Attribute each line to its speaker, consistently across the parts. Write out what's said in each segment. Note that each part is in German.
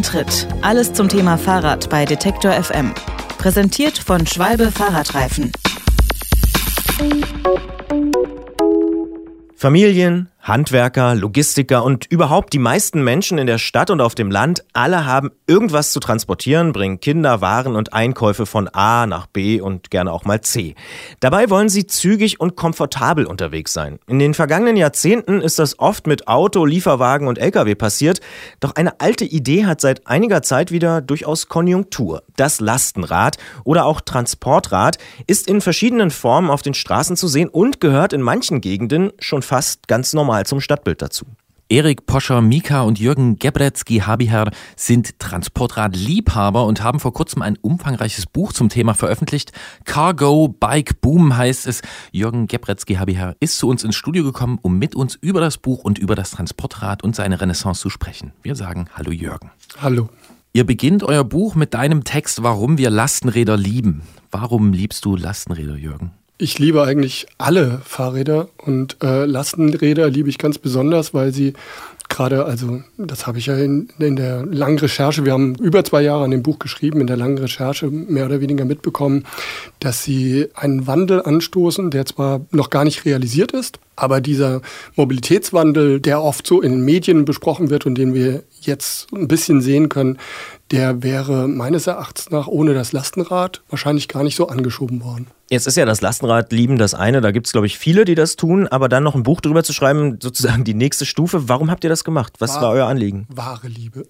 Speaker 1: Antritt. Alles zum Thema Fahrrad bei Detektor FM. Präsentiert von Schwalbe Fahrradreifen.
Speaker 2: Familien, Handwerker, Logistiker und überhaupt die meisten Menschen in der Stadt und auf dem Land, alle haben irgendwas zu transportieren, bringen Kinder, Waren und Einkäufe von A nach B und gerne auch mal C. Dabei wollen sie zügig und komfortabel unterwegs sein. In den vergangenen Jahrzehnten ist das oft mit Auto, Lieferwagen und Lkw passiert, doch eine alte Idee hat seit einiger Zeit wieder durchaus Konjunktur. Das Lastenrad oder auch Transportrad ist in verschiedenen Formen auf den Straßen zu sehen und gehört in manchen Gegenden schon fast ganz normal mal zum Stadtbild dazu.
Speaker 3: Erik Poscher, Mika und Jürgen Gebretzky-Habiher sind Transportradliebhaber und haben vor kurzem ein umfangreiches Buch zum Thema veröffentlicht. Cargo Bike Boom heißt es. Jürgen Gebretzky-Habiher ist zu uns ins Studio gekommen, um mit uns über das Buch und über das Transportrad und seine Renaissance zu sprechen. Wir sagen Hallo Jürgen.
Speaker 4: Hallo.
Speaker 3: Ihr beginnt euer Buch mit deinem Text, warum wir Lastenräder lieben. Warum liebst du Lastenräder, Jürgen?
Speaker 4: Ich liebe eigentlich alle Fahrräder und äh, Lastenräder liebe ich ganz besonders, weil sie gerade, also das habe ich ja in, in, der langen Recherche, wir haben über zwei Jahre an dem Buch geschrieben, in der langen Recherche mehr oder weniger mitbekommen, dass sie einen Wandel anstoßen, der zwar noch gar nicht realisiert ist, aber dieser Mobilitätswandel, der oft so in Medien besprochen wird und den wir jetzt ein bisschen sehen können, der wäre meines Erachtens nach ohne das Lastenrad wahrscheinlich gar nicht so angeschoben worden.
Speaker 2: Jetzt ist ja das Lastenrad lieben das eine, da gibt es, glaube ich, viele, die das tun, aber dann noch ein Buch drüber zu schreiben, sozusagen die nächste Stufe. Warum habt ihr das gemacht? Was war, war euer Anliegen?
Speaker 4: Wahre Liebe.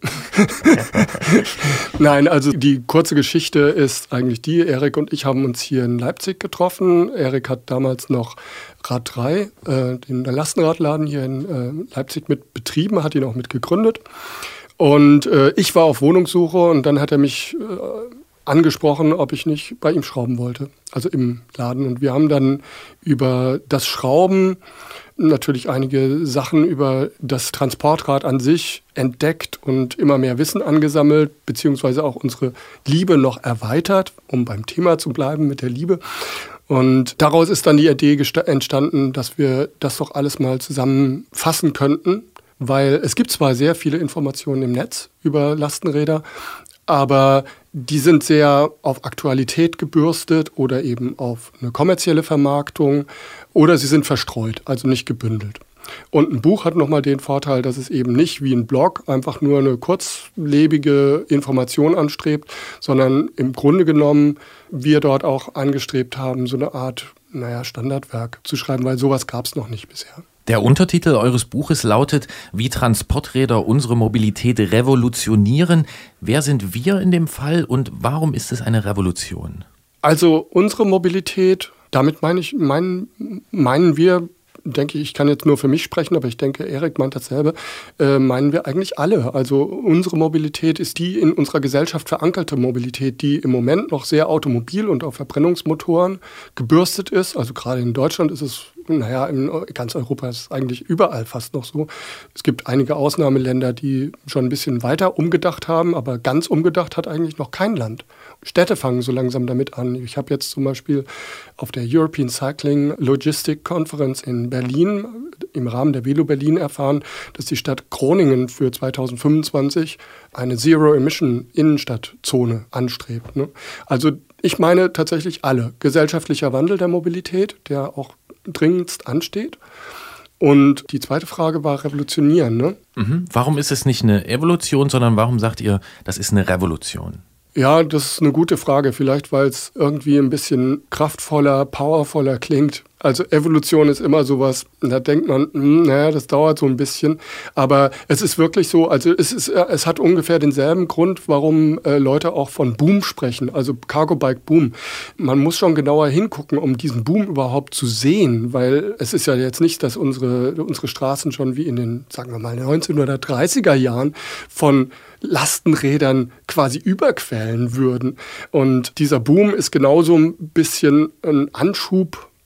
Speaker 4: Nein, also die kurze Geschichte ist eigentlich die, Erik und ich haben uns hier in Leipzig getroffen. Erik hat damals noch Rad 3, äh, den Lastenradladen hier in äh, Leipzig mit betrieben, hat ihn auch mit gegründet. Und äh, ich war auf Wohnungssuche und dann hat er mich äh, angesprochen, ob ich nicht bei ihm schrauben wollte, also im Laden. Und wir haben dann über das Schrauben natürlich einige Sachen über das Transportrad an sich entdeckt und immer mehr Wissen angesammelt, beziehungsweise auch unsere Liebe noch erweitert, um beim Thema zu bleiben mit der Liebe. Und daraus ist dann die Idee entstanden, dass wir das doch alles mal zusammenfassen könnten weil es gibt zwar sehr viele Informationen im Netz über Lastenräder, aber die sind sehr auf Aktualität gebürstet oder eben auf eine kommerzielle Vermarktung oder sie sind verstreut, also nicht gebündelt. Und ein Buch hat nochmal den Vorteil, dass es eben nicht wie ein Blog einfach nur eine kurzlebige Information anstrebt, sondern im Grunde genommen wir dort auch angestrebt haben, so eine Art, naja, Standardwerk zu schreiben, weil sowas gab es noch nicht bisher.
Speaker 3: Der Untertitel eures Buches lautet, wie Transporträder unsere Mobilität revolutionieren. Wer sind wir in dem Fall und warum ist es eine Revolution?
Speaker 4: Also unsere Mobilität, damit meine ich, meinen, meinen wir denke ich, ich kann jetzt nur für mich sprechen, aber ich denke, Erik meint dasselbe, äh, meinen wir eigentlich alle. Also unsere Mobilität ist die in unserer Gesellschaft verankerte Mobilität, die im Moment noch sehr automobil und auf Verbrennungsmotoren gebürstet ist. Also gerade in Deutschland ist es, naja, in ganz Europa ist es eigentlich überall fast noch so. Es gibt einige Ausnahmeländer, die schon ein bisschen weiter umgedacht haben, aber ganz umgedacht hat eigentlich noch kein Land. Städte fangen so langsam damit an. Ich habe jetzt zum Beispiel auf der European Cycling Logistic Conference in Berlin im Rahmen der Velo Berlin erfahren, dass die Stadt Groningen für 2025 eine Zero-Emission-Innenstadtzone anstrebt. Ne? Also ich meine tatsächlich alle. Gesellschaftlicher Wandel der Mobilität, der auch dringendst ansteht. Und die zweite Frage war revolutionieren. Ne?
Speaker 3: Mhm. Warum ist es nicht eine Evolution, sondern warum sagt ihr, das ist eine Revolution?
Speaker 4: Ja, das ist eine gute Frage. Vielleicht, weil es irgendwie ein bisschen kraftvoller, powervoller klingt. Also Evolution ist immer sowas, da denkt man, hm, naja, das dauert so ein bisschen. Aber es ist wirklich so, also es, ist, äh, es hat ungefähr denselben Grund, warum äh, Leute auch von Boom sprechen, also Cargo Bike Boom. Man muss schon genauer hingucken, um diesen Boom überhaupt zu sehen, weil es ist ja jetzt nicht, dass unsere, unsere Straßen schon wie in den, sagen wir mal, 1930er Jahren von Lastenrädern quasi überquellen würden. Und dieser Boom ist genauso ein bisschen ein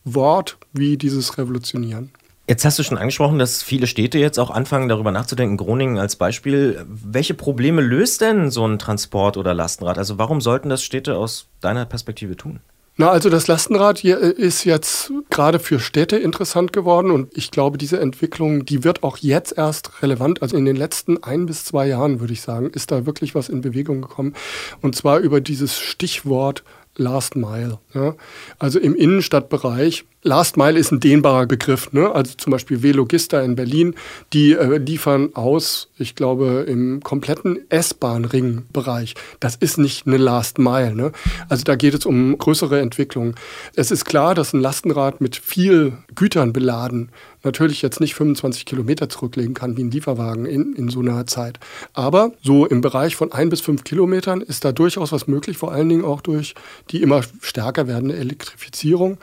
Speaker 4: Anschubwort wie dieses Revolutionieren.
Speaker 2: Jetzt hast du schon angesprochen, dass viele Städte jetzt auch anfangen, darüber nachzudenken. Groningen als Beispiel. Welche Probleme löst denn so ein Transport- oder Lastenrad? Also warum sollten das Städte aus deiner Perspektive tun?
Speaker 4: Na, also das Lastenrad hier äh, ist jetzt gerade für Städte interessant geworden und ich glaube, diese Entwicklung, die wird auch jetzt erst relevant. Also in den letzten ein bis zwei Jahren, würde ich sagen, ist da wirklich was in Bewegung gekommen. Und zwar über dieses Stichwort Last Mile. Ja. Also im Innenstadtbereich. Last Mile ist ein dehnbarer Begriff. Ne? Also zum Beispiel Velogista in Berlin, die äh, liefern aus, ich glaube, im kompletten S-Bahn-Ring-Bereich. Das ist nicht eine Last Mile. Ne? Also da geht es um größere Entwicklungen. Es ist klar, dass ein Lastenrad mit viel Gütern beladen natürlich jetzt nicht 25 Kilometer zurücklegen kann wie ein Lieferwagen in, in so einer Zeit. Aber so im Bereich von ein bis fünf Kilometern ist da durchaus was möglich, vor allen Dingen auch durch die immer stärker werdende Elektrifizierung,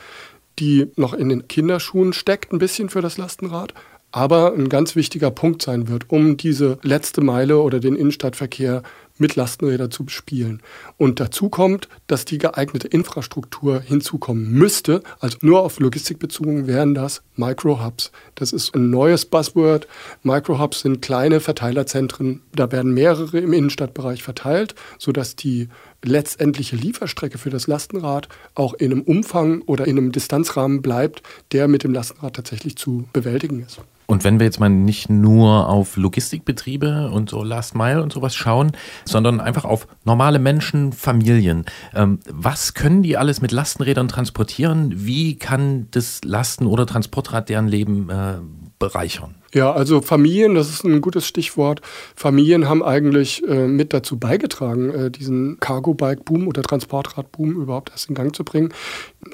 Speaker 4: die noch in den Kinderschuhen steckt, ein bisschen für das Lastenrad aber ein ganz wichtiger Punkt sein wird, um diese letzte Meile oder den Innenstadtverkehr mit Lastenrädern zu bespielen. Und dazu kommt, dass die geeignete Infrastruktur hinzukommen müsste. Also nur auf Logistik bezogen wären das Microhubs. Das ist ein neues Buzzword. Microhubs sind kleine Verteilerzentren. Da werden mehrere im Innenstadtbereich verteilt, sodass die letztendliche Lieferstrecke für das Lastenrad auch in einem Umfang oder in einem Distanzrahmen bleibt, der mit dem Lastenrad tatsächlich zu bewältigen ist.
Speaker 3: Und wenn wir jetzt mal nicht nur auf Logistikbetriebe und so Last Mile und sowas schauen, sondern einfach auf normale Menschen, Familien. Ähm, was können die alles mit Lastenrädern transportieren? Wie kann das Lasten- oder Transportrad deren Leben äh, bereichern?
Speaker 4: Ja, also Familien, das ist ein gutes Stichwort. Familien haben eigentlich äh, mit dazu beigetragen, äh, diesen Cargo-Bike-Boom oder Transportrad-Boom überhaupt erst in Gang zu bringen.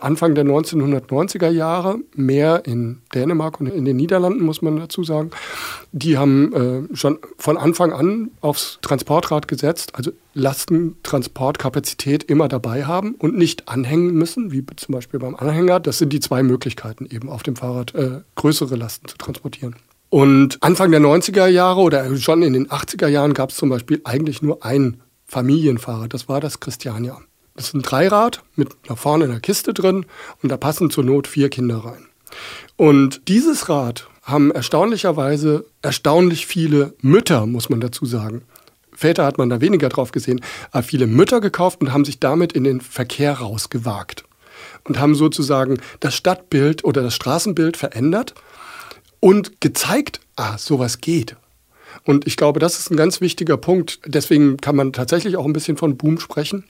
Speaker 4: Anfang der 1990er Jahre, mehr in Dänemark und in den Niederlanden, muss man dazu sagen, die haben äh, schon von Anfang an aufs Transportrad gesetzt, also Lastentransportkapazität immer dabei haben und nicht anhängen müssen, wie zum Beispiel beim Anhänger. Das sind die zwei Möglichkeiten, eben auf dem Fahrrad äh, größere Lasten zu transportieren. Und Anfang der 90er Jahre oder schon in den 80er Jahren gab es zum Beispiel eigentlich nur ein Familienfahrrad. Das war das Christiania. Das ist ein Dreirad mit nach vorne einer Kiste drin und da passen zur Not vier Kinder rein. Und dieses Rad haben erstaunlicherweise erstaunlich viele Mütter, muss man dazu sagen. Väter hat man da weniger drauf gesehen, aber viele Mütter gekauft und haben sich damit in den Verkehr rausgewagt und haben sozusagen das Stadtbild oder das Straßenbild verändert und gezeigt, ah, sowas geht. Und ich glaube, das ist ein ganz wichtiger Punkt. Deswegen kann man tatsächlich auch ein bisschen von Boom sprechen,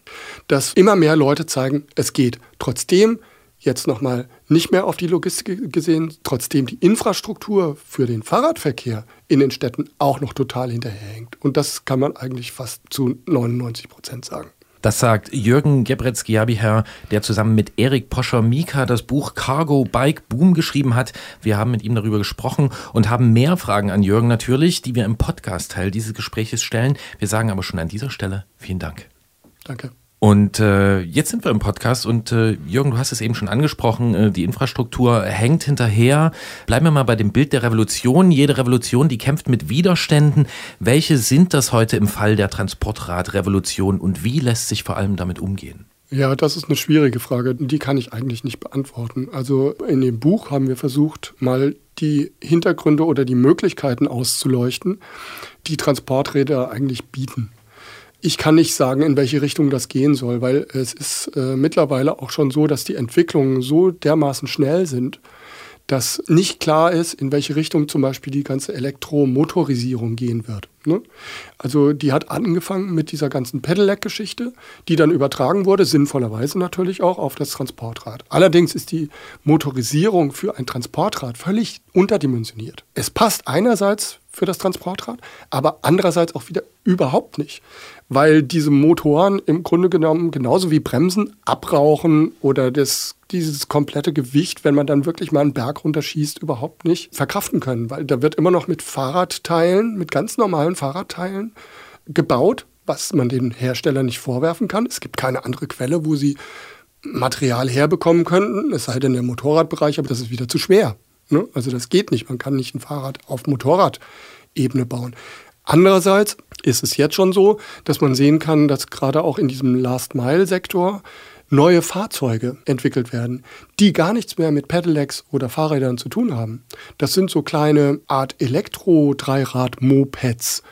Speaker 4: dass immer mehr Leute zeigen, es geht. Trotzdem, jetzt nochmal nicht mehr auf die Logistik gesehen, trotzdem die Infrastruktur für den Fahrradverkehr in den Städten auch noch total hinterherhängt. Und das kann man eigentlich fast zu 99 Prozent sagen.
Speaker 3: Das sagt Jürgen Gebretz-Giabiher, der zusammen mit Erik Poscher-Mika das Buch Cargo Bike Boom geschrieben hat. Wir haben mit ihm darüber gesprochen und haben mehr Fragen an Jürgen natürlich, die wir im Podcast-Teil dieses Gespräches stellen. Wir sagen aber schon an dieser Stelle vielen Dank.
Speaker 4: Danke.
Speaker 3: Und äh, jetzt sind wir im Podcast und äh, Jürgen, du hast es eben schon angesprochen, äh, die Infrastruktur hängt hinterher. Bleiben wir mal bei dem Bild der Revolution. Jede Revolution, die kämpft mit Widerständen. Welche sind das heute im Fall der Transportradrevolution und wie lässt sich vor allem damit umgehen?
Speaker 4: Ja, das ist eine schwierige Frage. Die kann ich eigentlich nicht beantworten. Also in dem Buch haben wir versucht, mal die Hintergründe oder die Möglichkeiten auszuleuchten, die Transporträder eigentlich bieten. Ich kann nicht sagen, in welche Richtung das gehen soll, weil es ist äh, mittlerweile auch schon so, dass die Entwicklungen so dermaßen schnell sind, dass nicht klar ist, in welche Richtung zum Beispiel die ganze Elektromotorisierung gehen wird. Ne? Also die hat angefangen mit dieser ganzen Pedelec-Geschichte, die dann übertragen wurde, sinnvollerweise natürlich auch auf das Transportrad. Allerdings ist die Motorisierung für ein Transportrad völlig unterdimensioniert. Es passt einerseits für das Transportrad, aber andererseits auch wieder überhaupt nicht, weil diese Motoren im Grunde genommen genauso wie Bremsen abrauchen oder das, dieses komplette Gewicht, wenn man dann wirklich mal einen Berg runterschießt, überhaupt nicht verkraften können, weil da wird immer noch mit Fahrradteilen, mit ganz normalen Fahrradteilen gebaut, was man den Herstellern nicht vorwerfen kann. Es gibt keine andere Quelle, wo sie Material herbekommen könnten, es sei denn der Motorradbereich, aber das ist wieder zu schwer. Ne? Also das geht nicht. Man kann nicht ein Fahrrad auf Motorradebene bauen. Andererseits ist es jetzt schon so, dass man sehen kann, dass gerade auch in diesem Last-Mile-Sektor neue Fahrzeuge entwickelt werden, die gar nichts mehr mit Pedelecs oder Fahrrädern zu tun haben. Das sind so kleine Art Elektro-Dreirad-Mopeds,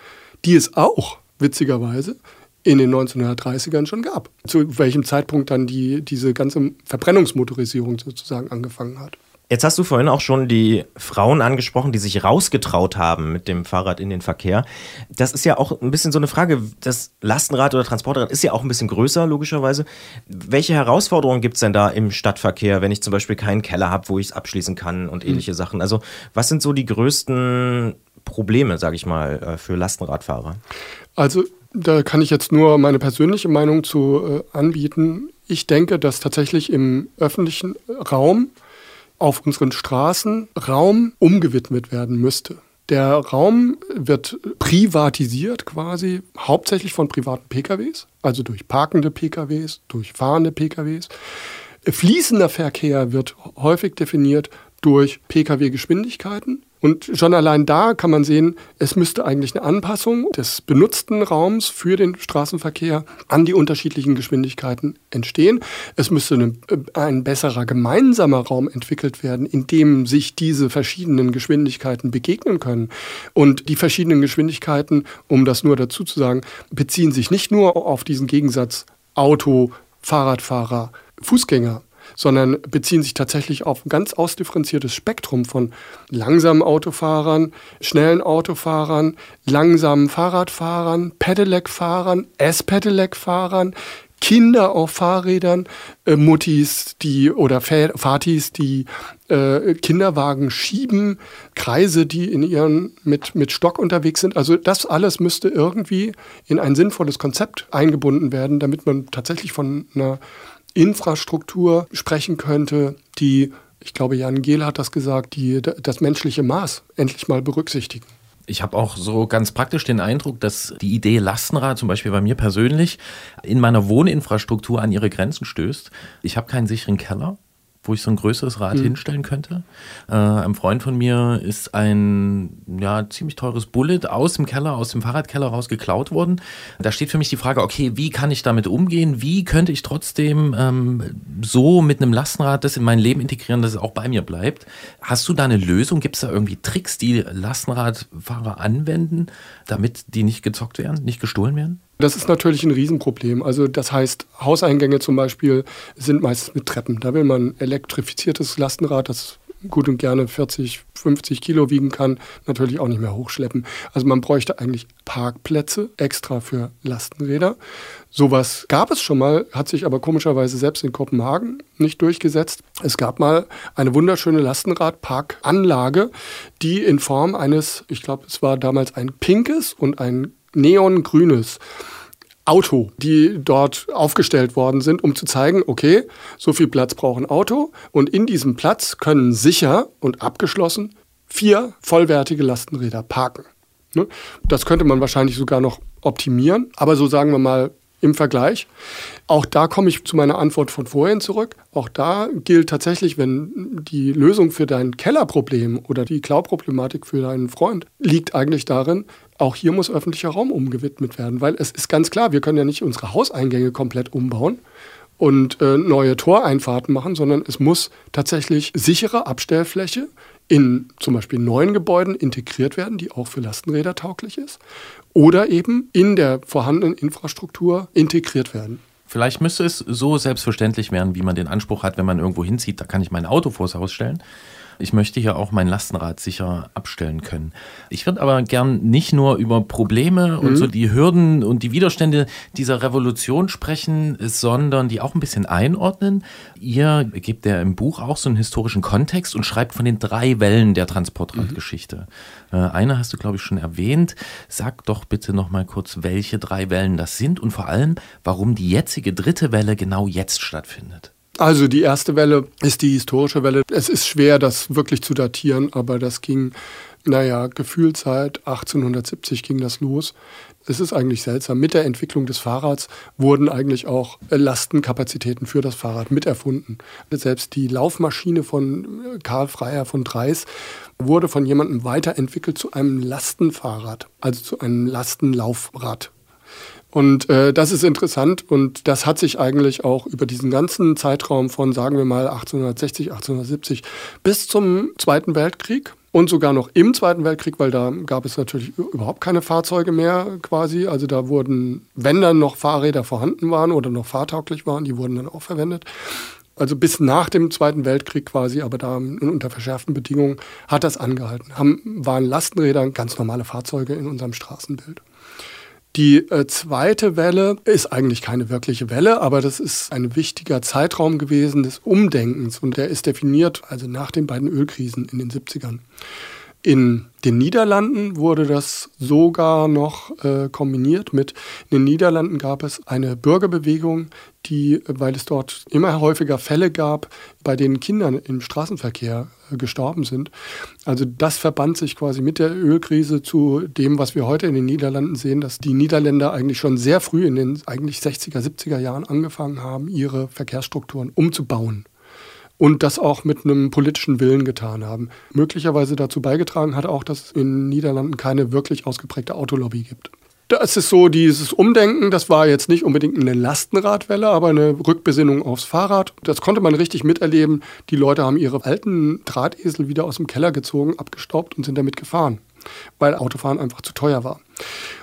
Speaker 4: die es auch, witzigerweise, in den 1930ern schon gab. Zu welchem Zeitpunkt dann die, diese ganze Verbrennungsmotorisierung sozusagen angefangen hat.
Speaker 2: Jetzt hast du vorhin auch schon die Frauen angesprochen, die sich rausgetraut haben mit dem Fahrrad in den Verkehr. Das ist ja auch ein bisschen so eine Frage. Das Lastenrad oder Transportrad ist ja auch ein bisschen größer, logischerweise. Welche Herausforderungen gibt es denn da im Stadtverkehr, wenn ich zum Beispiel keinen Keller habe, wo ich es abschließen kann und ähnliche mhm. Sachen? Also, was sind so die größten Probleme, sage ich mal, äh, für Lastenradfahrer?
Speaker 4: Also, da kann ich jetzt nur meine persönliche Meinung zu äh, anbieten. Ich denke, dass tatsächlich im öffentlichen Raum auf unseren Straßen Raum umgewidmet werden müsste. Der Raum wird privatisiert quasi, hauptsächlich von privaten PKWs, also durch parkende PKWs, durch fahrende PKWs. Fließender Verkehr wird häufig definiert durch Pkw-Geschwindigkeiten. Und schon allein da kann man sehen, es müsste eigentlich eine Anpassung des benutzten Raums für den Straßenverkehr an die unterschiedlichen Geschwindigkeiten entstehen. Es müsste eine, äh, ein besserer gemeinsamer Raum entwickelt werden, in dem sich diese verschiedenen Geschwindigkeiten begegnen können. Und die verschiedenen Geschwindigkeiten, um das nur dazu zu sagen, beziehen sich nicht nur auf diesen Gegensatz Auto, Fahrradfahrer, Fußgänger, sondern beziehen sich tatsächlich auf ein ganz ausdifferenziertes Spektrum von langsamen Autofahrern, schnellen Autofahrern, langsamen Fahrradfahrern, Pedelec-Fahrern, S-Pedelec-Fahrern, Kinder auf Fahrrädern, äh, Muttis, die oder Fatis, die äh, Kinderwagen schieben, Kreise, die in ihren mit, mit Stock unterwegs sind. Also das alles müsste irgendwie in ein sinnvolles Konzept eingebunden werden, damit man tatsächlich von einer Infrastruktur sprechen könnte, die, ich glaube, Jan Gehl hat das gesagt, die das menschliche Maß endlich mal berücksichtigen.
Speaker 3: Ich habe auch so ganz praktisch den Eindruck, dass die Idee Lastenrad, zum Beispiel bei mir persönlich, in meiner Wohninfrastruktur an ihre Grenzen stößt. Ich habe keinen sicheren Keller wo ich so ein größeres Rad mhm. hinstellen könnte. Äh, einem Freund von mir ist ein ja, ziemlich teures Bullet aus dem Keller, aus dem Fahrradkeller raus geklaut worden. Da steht für mich die Frage, okay, wie kann ich damit umgehen? Wie könnte ich trotzdem ähm, so mit einem Lastenrad das in mein Leben integrieren, dass es auch bei mir bleibt? Hast du da eine Lösung? Gibt es da irgendwie Tricks, die Lastenradfahrer anwenden, damit die nicht gezockt werden, nicht gestohlen werden?
Speaker 4: Das ist natürlich ein Riesenproblem. Also das heißt, Hauseingänge zum Beispiel sind meistens mit Treppen. Da will man elektrifiziertes Lastenrad, das gut und gerne 40, 50 Kilo wiegen kann, natürlich auch nicht mehr hochschleppen. Also man bräuchte eigentlich Parkplätze extra für Lastenräder. Sowas gab es schon mal, hat sich aber komischerweise selbst in Kopenhagen nicht durchgesetzt. Es gab mal eine wunderschöne Lastenradparkanlage, die in Form eines, ich glaube, es war damals ein pinkes und ein neongrünes Auto, die dort aufgestellt worden sind, um zu zeigen, okay, so viel Platz braucht ein Auto und in diesem Platz können sicher und abgeschlossen vier vollwertige Lastenräder parken. Ne? Das könnte man wahrscheinlich sogar noch optimieren, aber so sagen wir mal im Vergleich. Auch da komme ich zu meiner Antwort von vorhin zurück. Auch da gilt tatsächlich, wenn die Lösung für dein Kellerproblem oder die Klauproblematik für deinen Freund liegt eigentlich darin, auch hier muss öffentlicher Raum umgewidmet werden, weil es ist ganz klar, wir können ja nicht unsere Hauseingänge komplett umbauen und äh, neue Toreinfahrten machen, sondern es muss tatsächlich sichere Abstellfläche in zum Beispiel neuen Gebäuden integriert werden, die auch für Lastenräder tauglich ist, oder eben in der vorhandenen Infrastruktur integriert werden.
Speaker 3: Vielleicht müsste es so selbstverständlich werden, wie man den Anspruch hat, wenn man irgendwo hinzieht, da kann ich mein Auto vors Haus stellen. Ich möchte hier auch mein Lastenrad sicher abstellen können. Ich würde aber gern nicht nur über Probleme und mhm. so die Hürden und die Widerstände dieser Revolution sprechen, sondern die auch ein bisschen einordnen. Ihr gebt ja im Buch auch so einen historischen Kontext und schreibt von den drei Wellen der Transportradgeschichte. Mhm. Äh, eine hast du, glaube ich, schon erwähnt. Sag doch bitte noch mal kurz, welche drei Wellen das sind und vor allem, warum die jetzige dritte Welle genau jetzt stattfindet.
Speaker 4: Also die erste Welle ist die historische Welle. Es ist schwer, das wirklich zu datieren, aber das ging, naja, Gefühlzeit, 1870 ging das los. Es ist eigentlich seltsam. Mit der Entwicklung des Fahrrads wurden eigentlich auch Lastenkapazitäten für das Fahrrad miterfunden. Selbst die Laufmaschine von Karl Freier von Dreis wurde von jemandem weiterentwickelt zu einem Lastenfahrrad, also zu einem Lastenlaufrad. Und äh, das ist interessant und das hat sich eigentlich auch über diesen ganzen Zeitraum von, sagen wir mal, 1860, 1870 bis zum Zweiten Weltkrieg und sogar noch im Zweiten Weltkrieg, weil da gab es natürlich überhaupt keine Fahrzeuge mehr quasi. Also da wurden, wenn dann noch Fahrräder vorhanden waren oder noch fahrtauglich waren, die wurden dann auch verwendet. Also bis nach dem Zweiten Weltkrieg quasi, aber da unter verschärften Bedingungen hat das angehalten. Haben, waren Lastenräder ganz normale Fahrzeuge in unserem Straßenbild. Die äh, zweite Welle ist eigentlich keine wirkliche Welle, aber das ist ein wichtiger Zeitraum gewesen des Umdenkens und der ist definiert, also nach den beiden Ölkrisen in den 70ern. In den Niederlanden wurde das sogar noch äh, kombiniert mit, in den Niederlanden gab es eine Bürgerbewegung, die, weil es dort immer häufiger Fälle gab, bei denen Kindern im Straßenverkehr äh, gestorben sind. Also das verband sich quasi mit der Ölkrise zu dem, was wir heute in den Niederlanden sehen, dass die Niederländer eigentlich schon sehr früh in den eigentlich 60er, 70er Jahren angefangen haben, ihre Verkehrsstrukturen umzubauen und das auch mit einem politischen Willen getan haben. Möglicherweise dazu beigetragen hat auch, dass es in den Niederlanden keine wirklich ausgeprägte Autolobby gibt. Das ist so dieses Umdenken, das war jetzt nicht unbedingt eine Lastenradwelle, aber eine Rückbesinnung aufs Fahrrad. Das konnte man richtig miterleben. Die Leute haben ihre alten Drahtesel wieder aus dem Keller gezogen, abgestaubt und sind damit gefahren, weil Autofahren einfach zu teuer war.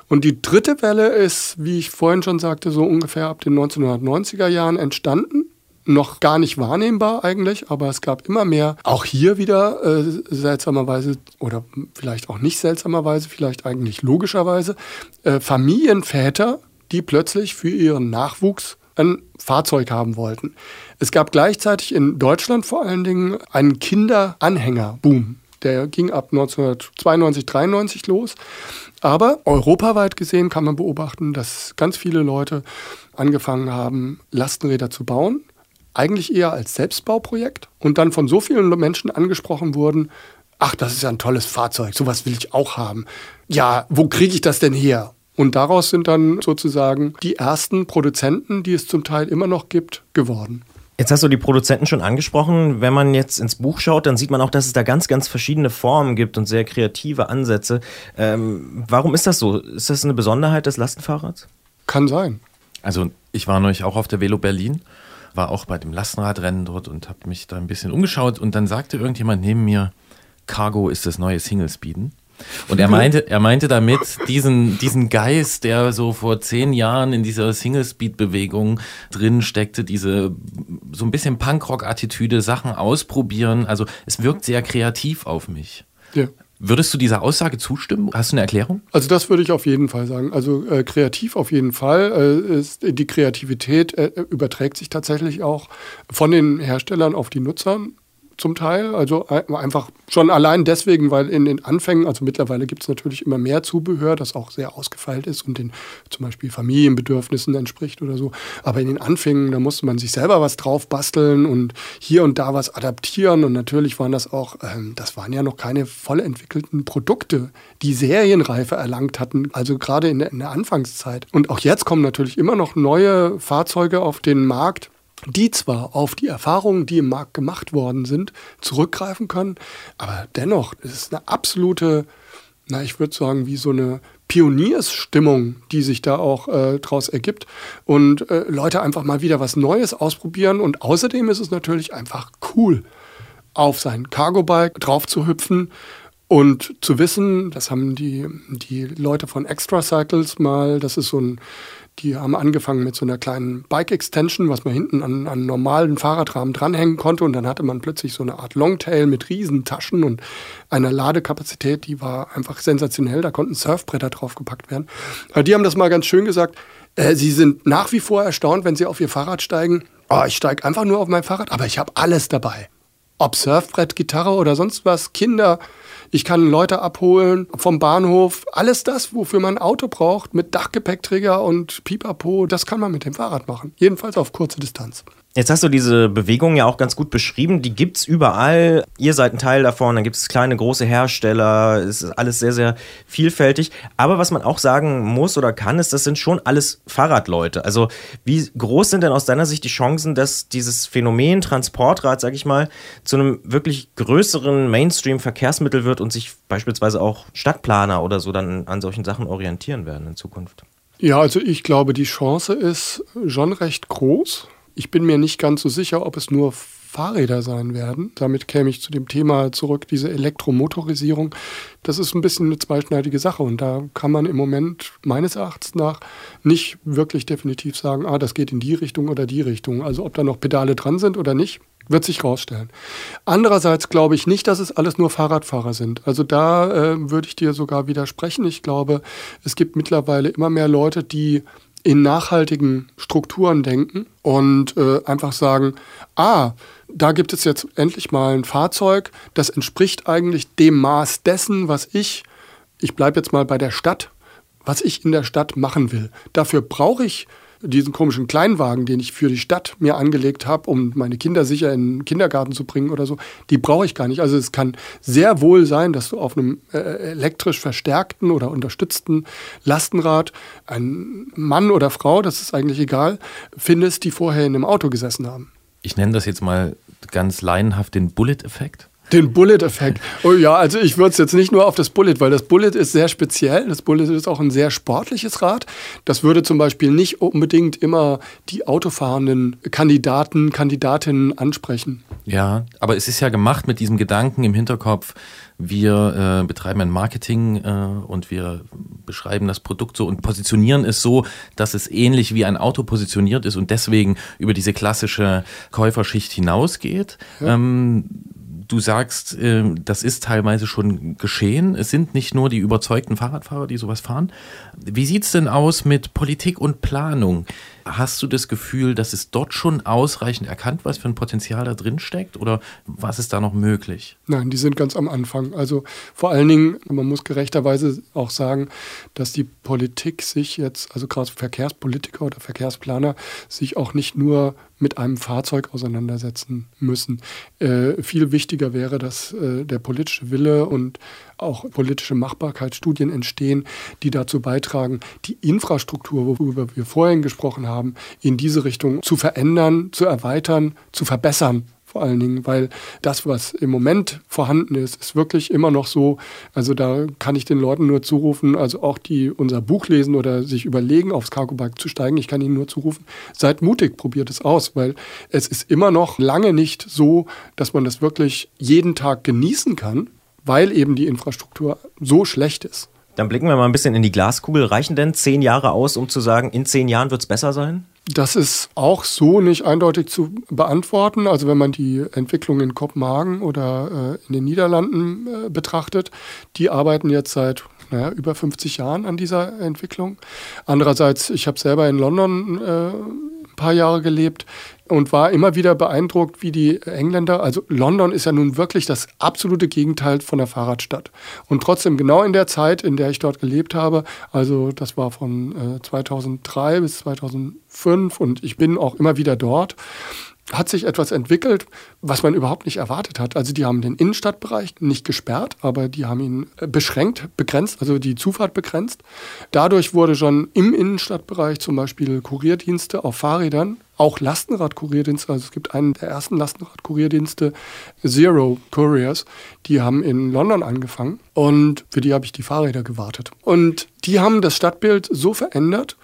Speaker 4: Und die dritte Welle ist, wie ich vorhin schon sagte, so ungefähr ab den 1990er Jahren entstanden noch gar nicht wahrnehmbar eigentlich, aber es gab immer mehr, auch hier wieder äh, seltsamerweise oder vielleicht auch nicht seltsamerweise, vielleicht eigentlich logischerweise, äh, Familienväter, die plötzlich für ihren Nachwuchs ein Fahrzeug haben wollten. Es gab gleichzeitig in Deutschland vor allen Dingen einen Kinderanhängerboom. Der ging ab 1992, 93 los. Aber europaweit gesehen kann man beobachten, dass ganz viele Leute angefangen haben, Lastenräder zu bauen eigentlich eher als Selbstbauprojekt und dann von so vielen Menschen angesprochen wurden, ach, das ist ja ein tolles Fahrzeug, sowas will ich auch haben. Ja, wo kriege ich das denn her? Und daraus sind dann sozusagen die ersten Produzenten, die es zum Teil immer noch gibt, geworden.
Speaker 2: Jetzt hast du die Produzenten schon angesprochen. Wenn man jetzt ins Buch schaut, dann sieht man auch, dass es da ganz, ganz verschiedene Formen gibt und sehr kreative Ansätze. Ähm, warum ist das so? Ist das eine Besonderheit des Lastenfahrrads?
Speaker 4: Kann sein.
Speaker 3: Also ich war neulich auch auf der Velo Berlin war auch bei dem Lastenradrennen dort und habe mich da ein bisschen umgeschaut und dann sagte irgendjemand neben mir, Cargo ist das neue Single Speeden. Und er meinte, er meinte damit diesen, diesen Geist, der so vor zehn Jahren in dieser Single-Speed-Bewegung drin steckte, diese so ein bisschen Punkrock-Attitüde, Sachen ausprobieren. Also es wirkt sehr kreativ auf mich. Ja. Würdest du dieser Aussage zustimmen? Hast du eine Erklärung?
Speaker 4: Also das würde ich auf jeden Fall sagen. Also äh, kreativ auf jeden Fall. Äh, ist, die Kreativität äh, überträgt sich tatsächlich auch von den Herstellern auf die Nutzer zum Teil. Also einfach schon allein deswegen, weil in den Anfängen, also mittlerweile gibt es natürlich immer mehr Zubehör, das auch sehr ausgefeilt ist und den zum Beispiel Familienbedürfnissen entspricht oder so. Aber in den Anfängen, da musste man sich selber was drauf basteln und hier und da was adaptieren. Und natürlich waren das auch, ähm, das waren ja noch keine voll entwickelten Produkte, die Serienreife erlangt hatten, also gerade in der, in der Anfangszeit. Und auch jetzt kommen natürlich immer noch neue Fahrzeuge auf den Markt die zwar auf die Erfahrungen, die im Markt gemacht worden sind, zurückgreifen können, aber dennoch ist es eine absolute, na, ich würde sagen, wie so eine Pioniersstimmung, die sich da auch äh, daraus ergibt. Und äh, Leute einfach mal wieder was Neues ausprobieren. Und außerdem ist es natürlich einfach cool, auf sein Cargo-Bike drauf zu hüpfen und zu wissen, das haben die, die Leute von Extra Cycles mal, das ist so ein die haben angefangen mit so einer kleinen Bike-Extension, was man hinten an, an normalen Fahrradrahmen dranhängen konnte. Und dann hatte man plötzlich so eine Art Longtail mit riesen Taschen und einer Ladekapazität, die war einfach sensationell. Da konnten Surfbretter draufgepackt werden. Aber die haben das mal ganz schön gesagt. Äh, sie sind nach wie vor erstaunt, wenn sie auf ihr Fahrrad steigen. Oh, ich steige einfach nur auf mein Fahrrad, aber ich habe alles dabei. Ob Surfbrett, Gitarre oder sonst was, Kinder, ich kann Leute abholen vom Bahnhof. Alles das, wofür man ein Auto braucht, mit Dachgepäckträger und Pipapo, das kann man mit dem Fahrrad machen. Jedenfalls auf kurze Distanz.
Speaker 2: Jetzt hast du diese Bewegung ja auch ganz gut beschrieben. Die gibt es überall. Ihr seid ein Teil davon. Dann gibt es kleine, große Hersteller. Es ist alles sehr, sehr vielfältig. Aber was man auch sagen muss oder kann, ist, das sind schon alles Fahrradleute. Also wie groß sind denn aus deiner Sicht die Chancen, dass dieses Phänomen Transportrad, sag ich mal, zu einem wirklich größeren Mainstream-Verkehrsmittel wird und sich beispielsweise auch Stadtplaner oder so dann an solchen Sachen orientieren werden in Zukunft?
Speaker 4: Ja, also ich glaube, die Chance ist schon recht groß. Ich bin mir nicht ganz so sicher, ob es nur Fahrräder sein werden. Damit käme ich zu dem Thema zurück, diese Elektromotorisierung. Das ist ein bisschen eine zweischneidige Sache und da kann man im Moment meines Erachtens nach nicht wirklich definitiv sagen, ah, das geht in die Richtung oder die Richtung. Also ob da noch Pedale dran sind oder nicht, wird sich rausstellen. Andererseits glaube ich nicht, dass es alles nur Fahrradfahrer sind. Also da äh, würde ich dir sogar widersprechen. Ich glaube, es gibt mittlerweile immer mehr Leute, die in nachhaltigen Strukturen denken und äh, einfach sagen, ah, da gibt es jetzt endlich mal ein Fahrzeug, das entspricht eigentlich dem Maß dessen, was ich, ich bleibe jetzt mal bei der Stadt, was ich in der Stadt machen will. Dafür brauche ich diesen komischen Kleinwagen, den ich für die Stadt mir angelegt habe, um meine Kinder sicher in den Kindergarten zu bringen oder so, die brauche ich gar nicht. Also es kann sehr wohl sein, dass du auf einem äh, elektrisch verstärkten oder unterstützten Lastenrad einen Mann oder Frau, das ist eigentlich egal, findest, die vorher in einem Auto gesessen haben.
Speaker 3: Ich nenne das jetzt mal ganz laienhaft den Bullet-Effekt.
Speaker 4: Den Bullet-Effekt. Oh ja, also ich würde es jetzt nicht nur auf das Bullet, weil das Bullet ist sehr speziell. Das Bullet ist auch ein sehr sportliches Rad. Das würde zum Beispiel nicht unbedingt immer die autofahrenden Kandidaten, Kandidatinnen ansprechen.
Speaker 3: Ja, aber es ist ja gemacht mit diesem Gedanken im Hinterkopf, wir äh, betreiben ein Marketing äh, und wir beschreiben das Produkt so und positionieren es so, dass es ähnlich wie ein Auto positioniert ist und deswegen über diese klassische Käuferschicht hinausgeht. Ja. Ähm, Du sagst, äh, das ist teilweise schon geschehen. Es sind nicht nur die überzeugten Fahrradfahrer, die sowas fahren. Wie sieht es denn aus mit Politik und Planung? Hast du das Gefühl, dass es dort schon ausreichend erkannt, was für ein Potenzial da drin steckt? Oder was ist da noch möglich?
Speaker 4: Nein, die sind ganz am Anfang. Also vor allen Dingen, man muss gerechterweise auch sagen, dass die Politik sich jetzt, also gerade Verkehrspolitiker oder Verkehrsplaner, sich auch nicht nur mit einem Fahrzeug auseinandersetzen müssen. Äh, viel wichtiger wäre, dass äh, der politische Wille und auch politische Machbarkeitsstudien entstehen, die dazu beitragen, die Infrastruktur, worüber wir vorhin gesprochen haben, in diese Richtung zu verändern, zu erweitern, zu verbessern vor allen Dingen, weil das, was im Moment vorhanden ist, ist wirklich immer noch so. Also da kann ich den Leuten nur zurufen, also auch die unser Buch lesen oder sich überlegen, aufs Cargo Bike zu steigen, ich kann ihnen nur zurufen, seid mutig, probiert es aus, weil es ist immer noch lange nicht so, dass man das wirklich jeden Tag genießen kann, weil eben die Infrastruktur so schlecht ist.
Speaker 2: Dann blicken wir mal ein bisschen in die Glaskugel. Reichen denn zehn Jahre aus, um zu sagen, in zehn Jahren wird es besser sein?
Speaker 4: Das ist auch so nicht eindeutig zu beantworten. Also wenn man die Entwicklung in Kopenhagen oder äh, in den Niederlanden äh, betrachtet, die arbeiten jetzt seit naja, über 50 Jahren an dieser Entwicklung. Andererseits, ich habe selber in London äh, paar Jahre gelebt und war immer wieder beeindruckt, wie die Engländer, also London ist ja nun wirklich das absolute Gegenteil von der Fahrradstadt. Und trotzdem genau in der Zeit, in der ich dort gelebt habe, also das war von äh, 2003 bis 2005 und ich bin auch immer wieder dort, hat sich etwas entwickelt, was man überhaupt nicht erwartet hat. Also die haben den Innenstadtbereich nicht gesperrt, aber die haben ihn äh, beschränkt, begrenzt, also die Zufahrt begrenzt. Dadurch wurde schon im Innenstadtbereich zum Beispiel Kurierdienste auf Fahrrädern, auch Lastenradkurierdienste, also es gibt einen der ersten Lastenradkurierdienste, Zero Couriers, die haben in London angefangen und für die habe ich die Fahrräder gewartet. Und die haben das Stadtbild so verändert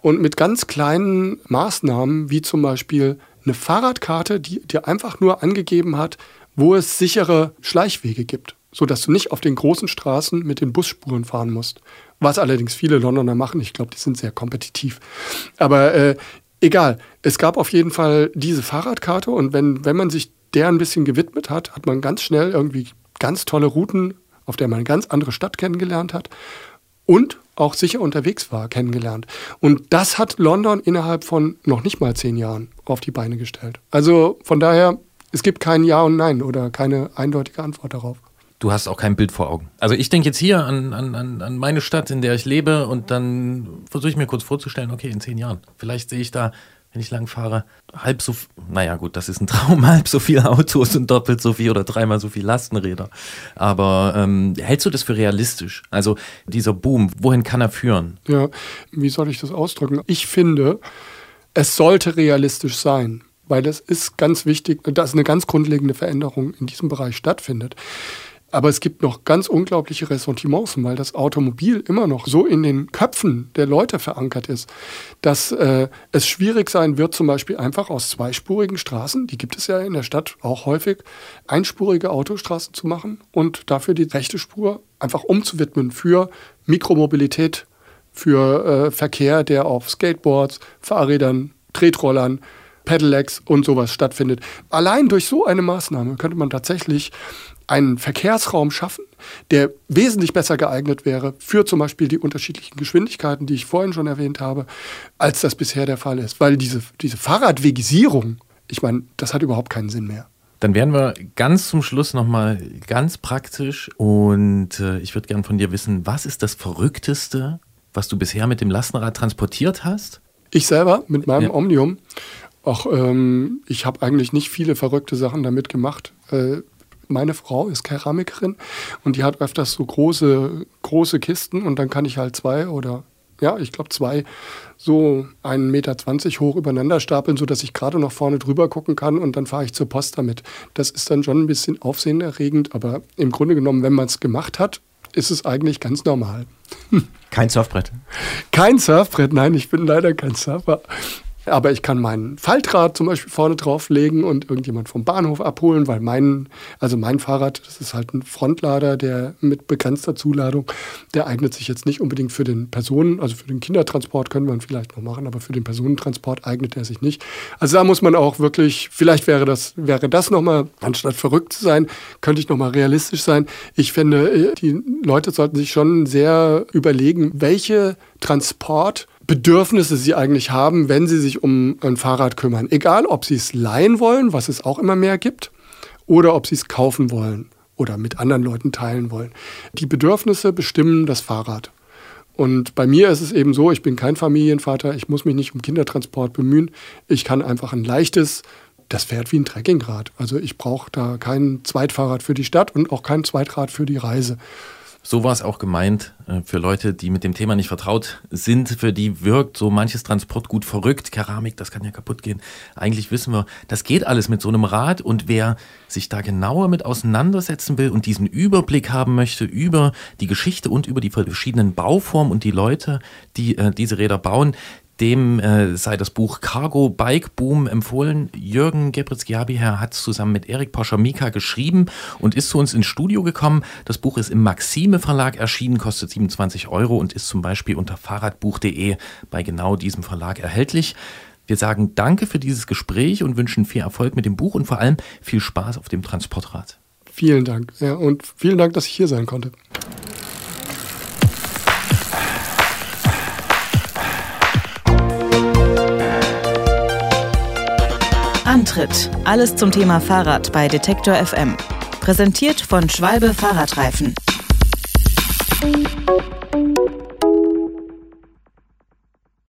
Speaker 4: und mit ganz kleinen Maßnahmen, wie zum Beispiel eine Fahrradkarte, die dir einfach nur angegeben hat, wo es sichere Schleichwege gibt, sodass du nicht auf den großen Straßen mit den Busspuren fahren musst. Was allerdings viele Londoner machen. Ich glaube, die sind sehr kompetitiv. Aber äh, egal. Es gab auf jeden Fall diese Fahrradkarte und wenn, wenn man sich der ein bisschen gewidmet hat, hat man ganz schnell irgendwie ganz tolle Routen, auf der man eine ganz andere Stadt kennengelernt hat. Und auch sicher unterwegs war, kennengelernt. Und das hat London innerhalb von noch nicht mal zehn Jahren auf die Beine gestellt. Also von daher, es gibt kein Ja und Nein oder keine eindeutige Antwort darauf.
Speaker 3: Du hast auch kein Bild vor Augen. Also ich denke jetzt hier an, an, an meine Stadt, in der ich lebe und dann versuche ich mir kurz vorzustellen, okay, in zehn Jahren, vielleicht sehe ich da wenn ich lang fahre, halb so, naja gut, das ist ein Traum, halb so viele Autos und doppelt so viel oder dreimal so viel Lastenräder. Aber ähm, hältst du das für realistisch? Also dieser Boom, wohin kann er führen?
Speaker 4: Ja, wie soll ich das ausdrücken? Ich finde, es sollte realistisch sein, weil es ist ganz wichtig, dass eine ganz grundlegende Veränderung in diesem Bereich stattfindet. Aber es gibt noch ganz unglaubliche Ressentiments, weil das Automobil immer noch so in den Köpfen der Leute verankert ist, dass äh, es schwierig sein wird, zum Beispiel einfach aus zweispurigen Straßen, die gibt es ja in der Stadt auch häufig, einspurige Autostraßen zu machen und dafür die rechte Spur einfach umzuwidmen für Mikromobilität, für äh, Verkehr, der auf Skateboards, Fahrrädern, Tretrollern, Pedelecs und sowas stattfindet. Allein durch so eine Maßnahme könnte man tatsächlich einen Verkehrsraum schaffen, der wesentlich besser geeignet wäre für zum Beispiel die unterschiedlichen Geschwindigkeiten, die ich vorhin schon erwähnt habe, als das bisher der Fall ist. Weil diese, diese Fahrradwegisierung, ich meine, das hat überhaupt keinen Sinn mehr.
Speaker 3: Dann werden wir ganz zum Schluss nochmal ganz praktisch und äh, ich würde gerne von dir wissen, was ist das Verrückteste, was du bisher mit dem Lastenrad transportiert hast?
Speaker 4: Ich selber mit meinem ja. Omnium. Auch ähm, ich habe eigentlich nicht viele verrückte Sachen damit gemacht. Äh, meine Frau ist Keramikerin und die hat öfters so große, große Kisten und dann kann ich halt zwei oder ja, ich glaube zwei so einen Meter zwanzig hoch übereinander stapeln, sodass ich gerade noch vorne drüber gucken kann und dann fahre ich zur Post damit. Das ist dann schon ein bisschen aufsehenerregend, aber im Grunde genommen, wenn man es gemacht hat, ist es eigentlich ganz normal.
Speaker 2: Kein Surfbrett?
Speaker 4: Kein Surfbrett, nein, ich bin leider kein Surfer. Aber ich kann mein Faltrad zum Beispiel vorne drauflegen und irgendjemand vom Bahnhof abholen, weil mein, also mein Fahrrad, das ist halt ein Frontlader, der mit begrenzter Zuladung, der eignet sich jetzt nicht unbedingt für den Personen, also für den Kindertransport können wir ihn vielleicht noch machen, aber für den Personentransport eignet er sich nicht. Also da muss man auch wirklich, vielleicht wäre das, wäre das nochmal, anstatt verrückt zu sein, könnte ich nochmal realistisch sein. Ich finde, die Leute sollten sich schon sehr überlegen, welche Transport Bedürfnisse sie eigentlich haben, wenn sie sich um ein Fahrrad kümmern. Egal, ob sie es leihen wollen, was es auch immer mehr gibt, oder ob sie es kaufen wollen oder mit anderen Leuten teilen wollen. Die Bedürfnisse bestimmen das Fahrrad. Und bei mir ist es eben so, ich bin kein Familienvater, ich muss mich nicht um Kindertransport bemühen. Ich kann einfach ein leichtes, das fährt wie ein Trekkingrad. Also ich brauche da kein Zweitfahrrad für die Stadt und auch kein Zweitrad für die Reise.
Speaker 3: So war es auch gemeint äh, für Leute, die mit dem Thema nicht vertraut sind. Für die wirkt so manches Transportgut verrückt. Keramik, das kann ja kaputt gehen. Eigentlich wissen wir, das geht alles mit so einem Rad. Und wer sich da genauer mit auseinandersetzen will und diesen Überblick haben möchte über die Geschichte und über die verschiedenen Bauformen und die Leute, die äh, diese Räder bauen, dem äh, sei das Buch Cargo Bike Boom empfohlen. Jürgen Gebritzgiabiher hat es zusammen mit Erik Poschamika geschrieben und ist zu uns ins Studio gekommen. Das Buch ist im Maxime Verlag erschienen, kostet 27 Euro und ist zum Beispiel unter fahrradbuch.de bei genau diesem Verlag erhältlich. Wir sagen Danke für dieses Gespräch und wünschen viel Erfolg mit dem Buch und vor allem viel Spaß auf dem Transportrad.
Speaker 4: Vielen Dank. Ja, und vielen Dank, dass ich hier sein konnte.
Speaker 1: Antritt. Alles zum Thema Fahrrad bei Detektor FM. Präsentiert von Schwalbe Fahrradreifen.